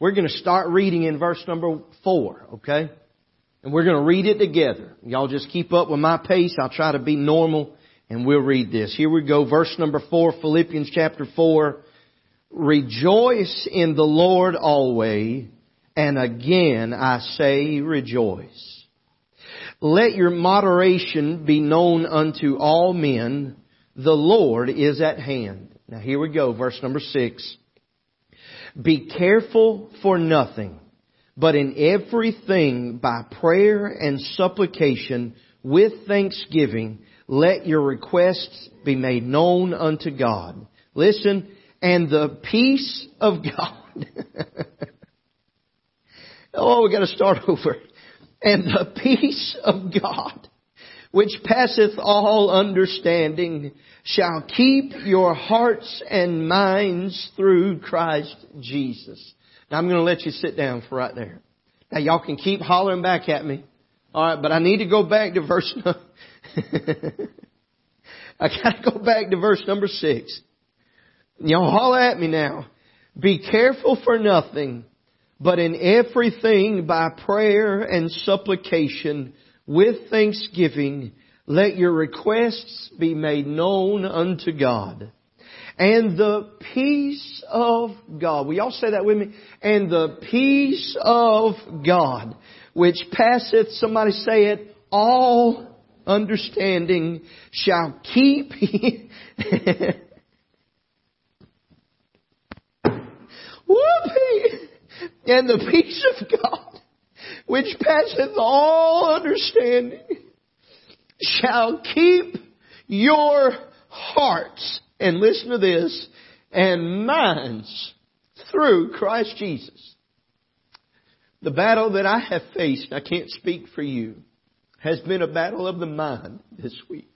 We're going to start reading in verse number four, okay? And we're going to read it together. Y'all just keep up with my pace. I'll try to be normal and we'll read this. Here we go. Verse number four, Philippians chapter four. Rejoice in the Lord always. And again I say rejoice. Let your moderation be known unto all men. The Lord is at hand. Now here we go. Verse number six. Be careful for nothing, but in everything by prayer and supplication with thanksgiving, let your requests be made known unto God. Listen, and the peace of God. oh, we gotta start over. And the peace of God, which passeth all understanding, shall keep your hearts and minds through Christ Jesus. Now I'm going to let you sit down for right there. Now y'all can keep hollering back at me. Alright, but I need to go back to verse, I gotta go back to verse number six. Y'all holler at me now. Be careful for nothing, but in everything by prayer and supplication with thanksgiving, let your requests be made known unto God. And the peace of God. Will y'all say that with me? And the peace of God, which passeth, somebody say it, all understanding, shall keep Whoopee! And the peace of God, which passeth all understanding, shall keep your hearts, and listen to this, and minds through Christ Jesus. The battle that I have faced, I can't speak for you, has been a battle of the mind this week.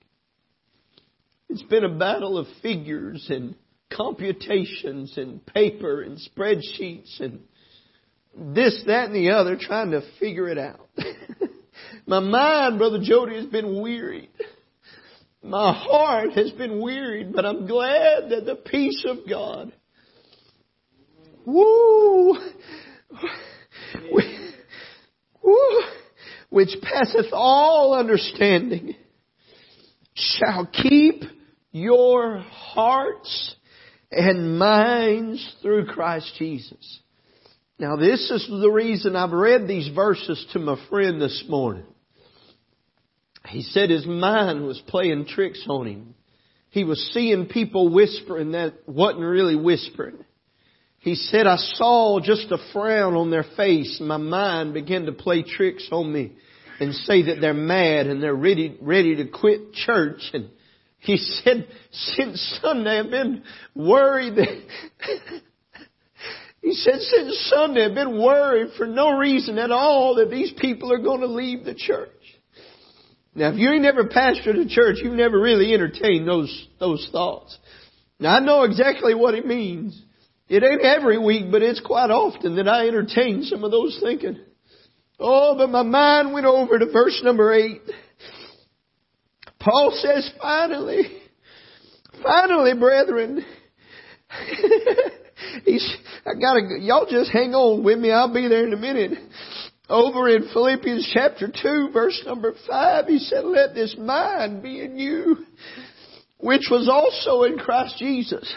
It's been a battle of figures and computations and paper and spreadsheets and this, that, and the other trying to figure it out. My mind, Brother Jody, has been wearied. My heart has been wearied, but I'm glad that the peace of God, woo, woo, which passeth all understanding, shall keep your hearts and minds through Christ Jesus. Now this is the reason I've read these verses to my friend this morning. He said his mind was playing tricks on him. He was seeing people whispering that wasn't really whispering. He said, I saw just a frown on their face and my mind began to play tricks on me and say that they're mad and they're ready, ready to quit church and he said, since Sunday I've been worried that, he said, since Sunday I've been worried for no reason at all that these people are going to leave the church. Now if you ain't never pastored a church, you've never really entertained those, those thoughts. Now I know exactly what it means. It ain't every week, but it's quite often that I entertain some of those thinking. Oh, but my mind went over to verse number eight. Paul says, finally, finally, brethren, he's, I gotta, y'all just hang on with me. I'll be there in a minute. Over in Philippians chapter 2 verse number 5, he said, let this mind be in you, which was also in Christ Jesus.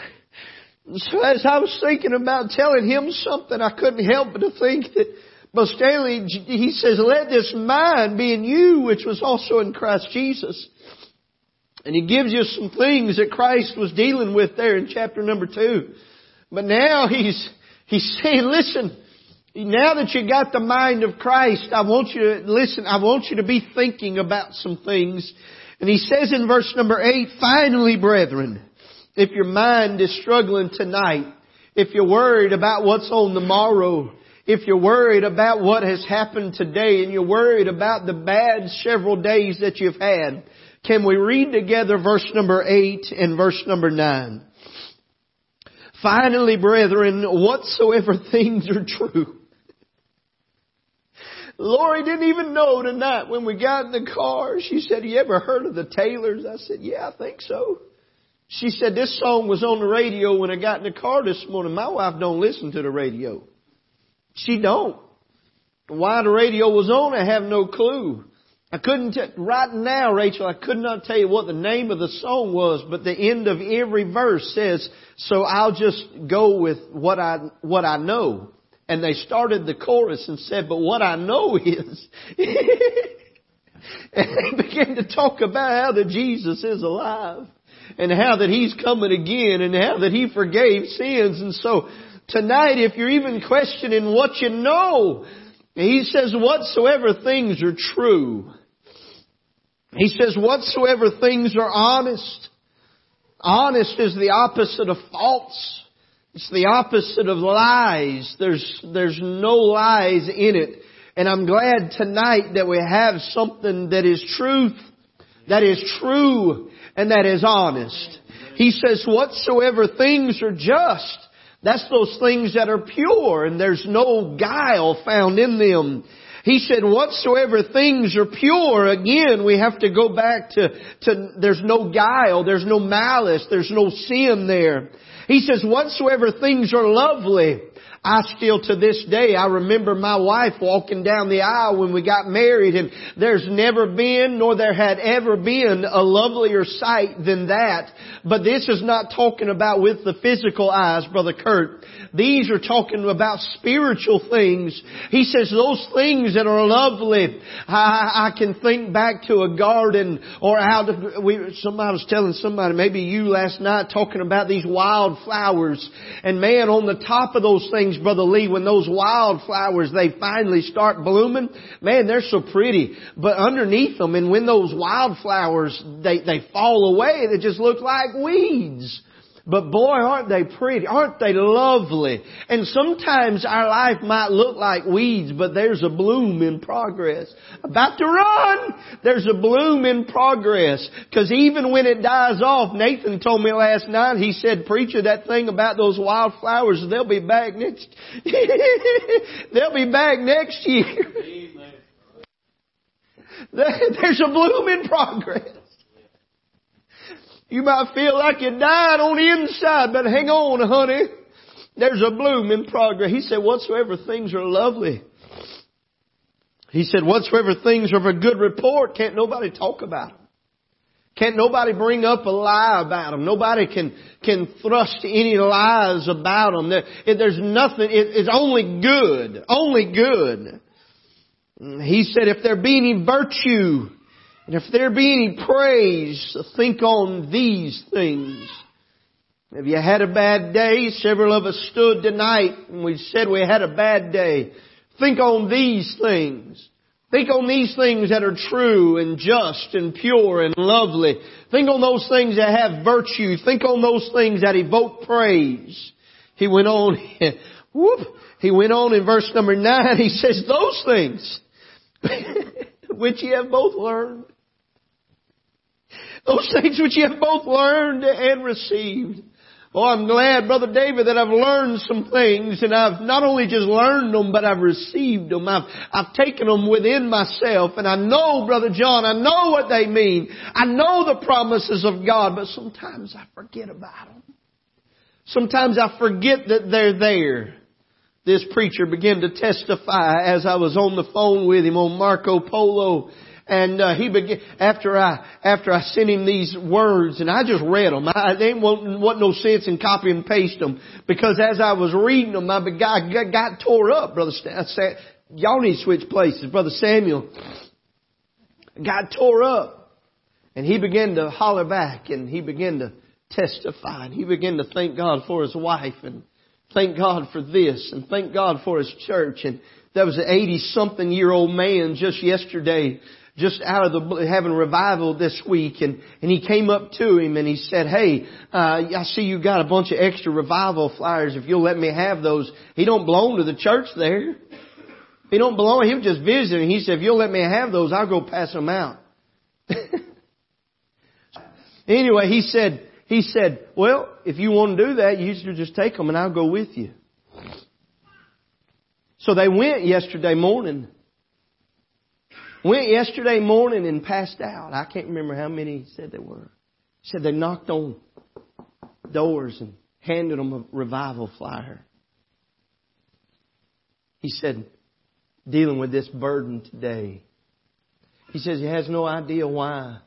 So as I was thinking about telling him something, I couldn't help but to think that but Stanley, he says, let this mind be in you, which was also in Christ Jesus. And he gives you some things that Christ was dealing with there in chapter number two. But now he's, he's saying, listen, now that you got the mind of Christ, I want you to, listen, I want you to be thinking about some things. And he says in verse number eight, finally brethren, if your mind is struggling tonight, if you're worried about what's on the morrow, if you're worried about what has happened today and you're worried about the bad several days that you've had, can we read together verse number 8 and verse number 9? Finally, brethren, whatsoever things are true. Lori didn't even know tonight when we got in the car. She said, you ever heard of the Taylors? I said, yeah, I think so. She said, this song was on the radio when I got in the car this morning. My wife don't listen to the radio. She don't. Why the radio was on, I have no clue. I couldn't, t- right now, Rachel, I could not tell you what the name of the song was, but the end of every verse says, so I'll just go with what I, what I know. And they started the chorus and said, but what I know is, and they began to talk about how that Jesus is alive and how that He's coming again and how that He forgave sins. And so tonight, if you're even questioning what you know, he says, whatsoever things are true. He says, whatsoever things are honest. Honest is the opposite of false. It's the opposite of lies. There's, there's no lies in it. And I'm glad tonight that we have something that is truth, that is true, and that is honest. He says, whatsoever things are just, that's those things that are pure and there's no guile found in them. He said, whatsoever things are pure, again, we have to go back to, to, there's no guile, there's no malice, there's no sin there. He says, whatsoever things are lovely, I still to this day, I remember my wife walking down the aisle when we got married and there's never been nor there had ever been a lovelier sight than that. But this is not talking about with the physical eyes, Brother Kurt. These are talking about spiritual things. He says those things that are lovely. I, I can think back to a garden or out of, we, somebody was telling somebody, maybe you last night talking about these wild flowers. And man, on the top of those things, Brother Lee, when those wildflowers, they finally start blooming, man, they're so pretty. But underneath them, and when those wildflowers, they, they fall away, they just look like weeds. But boy, aren't they pretty? Aren't they lovely? And sometimes our life might look like weeds, but there's a bloom in progress. About to run! There's a bloom in progress. Cause even when it dies off, Nathan told me last night, he said, preacher, that thing about those wildflowers, they'll be back next, they'll be back next year. There's a bloom in progress. You might feel like you died on the inside, but hang on, honey. There's a bloom in progress. He said, whatsoever things are lovely. He said, whatsoever things are of a good report, can't nobody talk about them. Can't nobody bring up a lie about them. Nobody can, can thrust any lies about them. There, there's nothing, it, it's only good. Only good. He said, if there be any virtue, and if there be any praise, think on these things. Have you had a bad day? Several of us stood tonight and we said we had a bad day. Think on these things. Think on these things that are true and just and pure and lovely. Think on those things that have virtue. Think on those things that evoke praise. He went on, whoop, he went on in verse number nine, he says, those things which ye have both learned those things which you have both learned and received. Oh, I'm glad, Brother David, that I've learned some things and I've not only just learned them, but I've received them. I've, I've taken them within myself and I know, Brother John, I know what they mean. I know the promises of God, but sometimes I forget about them. Sometimes I forget that they're there. This preacher began to testify as I was on the phone with him on Marco Polo and uh, he began after I after I sent him these words, and I just read them. I, they wasn't, wasn't no sense in copy and paste them because as I was reading them, I got, got, got tore up, brother. Stan, y'all need to switch places, brother Samuel. Got tore up, and he began to holler back, and he began to testify, and he began to thank God for his wife, and thank God for this, and thank God for his church, and there was an 80 something year old man just yesterday just out of the having revival this week and and he came up to him and he said hey uh i see you got a bunch of extra revival flyers. If you'll let me have those. He don't belong to the church there. He don't belong. He was just visiting. He said if you'll let me have those i'll go pass them out. Anyway he said he said well if you want to do that you should just take them and i'll go with you. So they went yesterday morning Went yesterday morning and passed out. I can't remember how many said there were. Said they knocked on doors and handed them a revival flyer. he said, dealing with this burden today. He says he has no idea why.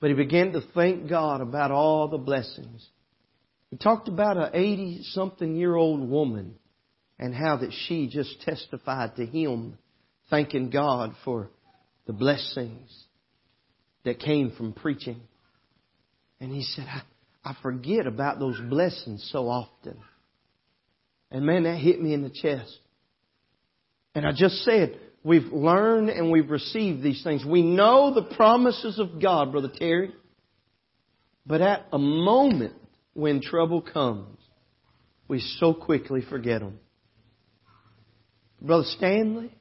But he began to thank God about all the blessings. He talked about an 80 something year old woman and how that she just testified to him, thanking God for the blessings that came from preaching. And he said, I, I forget about those blessings so often. And man, that hit me in the chest. And I just said, we've learned and we've received these things. We know the promises of God, Brother Terry. But at a moment when trouble comes, we so quickly forget them. Brother Stanley,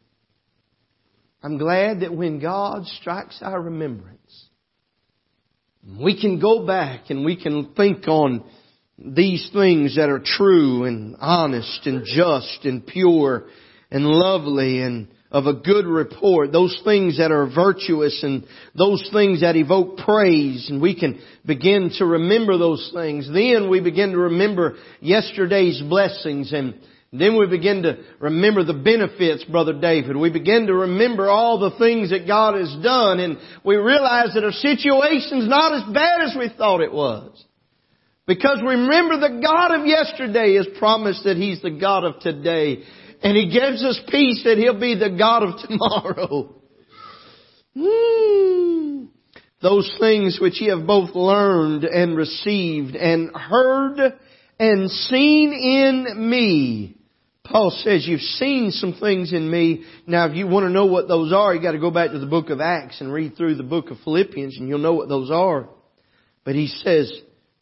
I'm glad that when God strikes our remembrance, we can go back and we can think on these things that are true and honest and just and pure and lovely and of a good report, those things that are virtuous and those things that evoke praise and we can begin to remember those things. Then we begin to remember yesterday's blessings and then we begin to remember the benefits, Brother David. We begin to remember all the things that God has done and we realize that our situation's not as bad as we thought it was. Because remember the God of yesterday has promised that He's the God of today. And He gives us peace that He'll be the God of tomorrow. Hmm. Those things which ye have both learned and received and heard and seen in me. Paul says, you've seen some things in me. Now if you want to know what those are, you gotta go back to the book of Acts and read through the book of Philippians and you'll know what those are. But he says,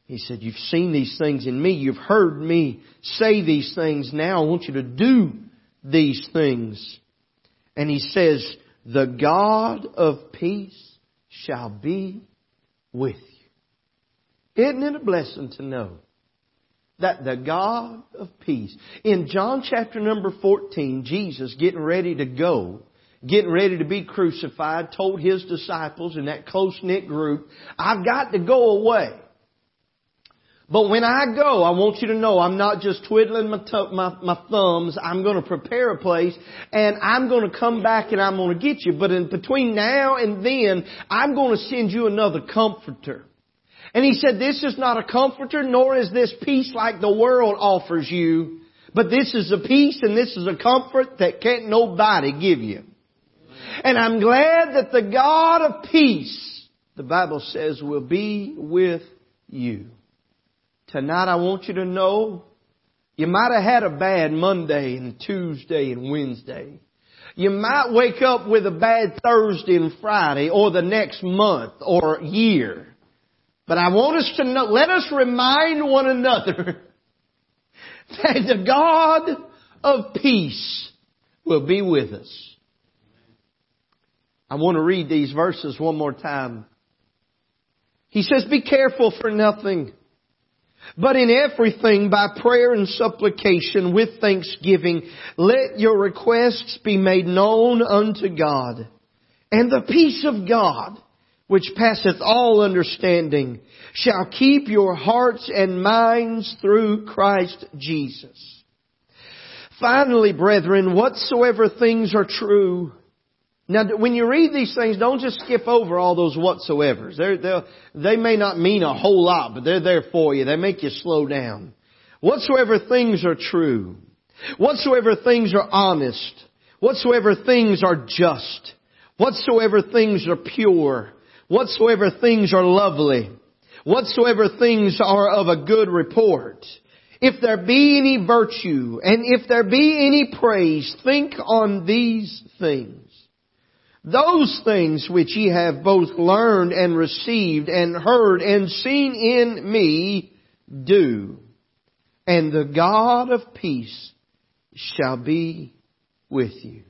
he said, you've seen these things in me. You've heard me say these things. Now I want you to do these things. And he says, the God of peace shall be with you. Isn't it a blessing to know that the God of peace, in John chapter number 14, Jesus getting ready to go, getting ready to be crucified, told his disciples in that close knit group, I've got to go away. But when I go, I want you to know I'm not just twiddling my, t- my, my thumbs. I'm going to prepare a place and I'm going to come back and I'm going to get you. But in between now and then, I'm going to send you another comforter. And he said, this is not a comforter, nor is this peace like the world offers you. But this is a peace and this is a comfort that can't nobody give you. And I'm glad that the God of peace, the Bible says, will be with you. Tonight I want you to know you might have had a bad Monday and Tuesday and Wednesday. You might wake up with a bad Thursday and Friday or the next month or year. But I want us to know, let us remind one another that the God of peace will be with us. I want to read these verses one more time. He says, be careful for nothing. But in everything, by prayer and supplication with thanksgiving, let your requests be made known unto God. And the peace of God, which passeth all understanding, shall keep your hearts and minds through Christ Jesus. Finally, brethren, whatsoever things are true, now, when you read these things, don't just skip over all those whatsoevers. They're, they may not mean a whole lot, but they're there for you. They make you slow down. Whatsoever things are true, whatsoever things are honest, whatsoever things are just, whatsoever things are pure, whatsoever things are lovely, whatsoever things are of a good report, if there be any virtue, and if there be any praise, think on these things. Those things which ye have both learned and received and heard and seen in me, do. And the God of peace shall be with you.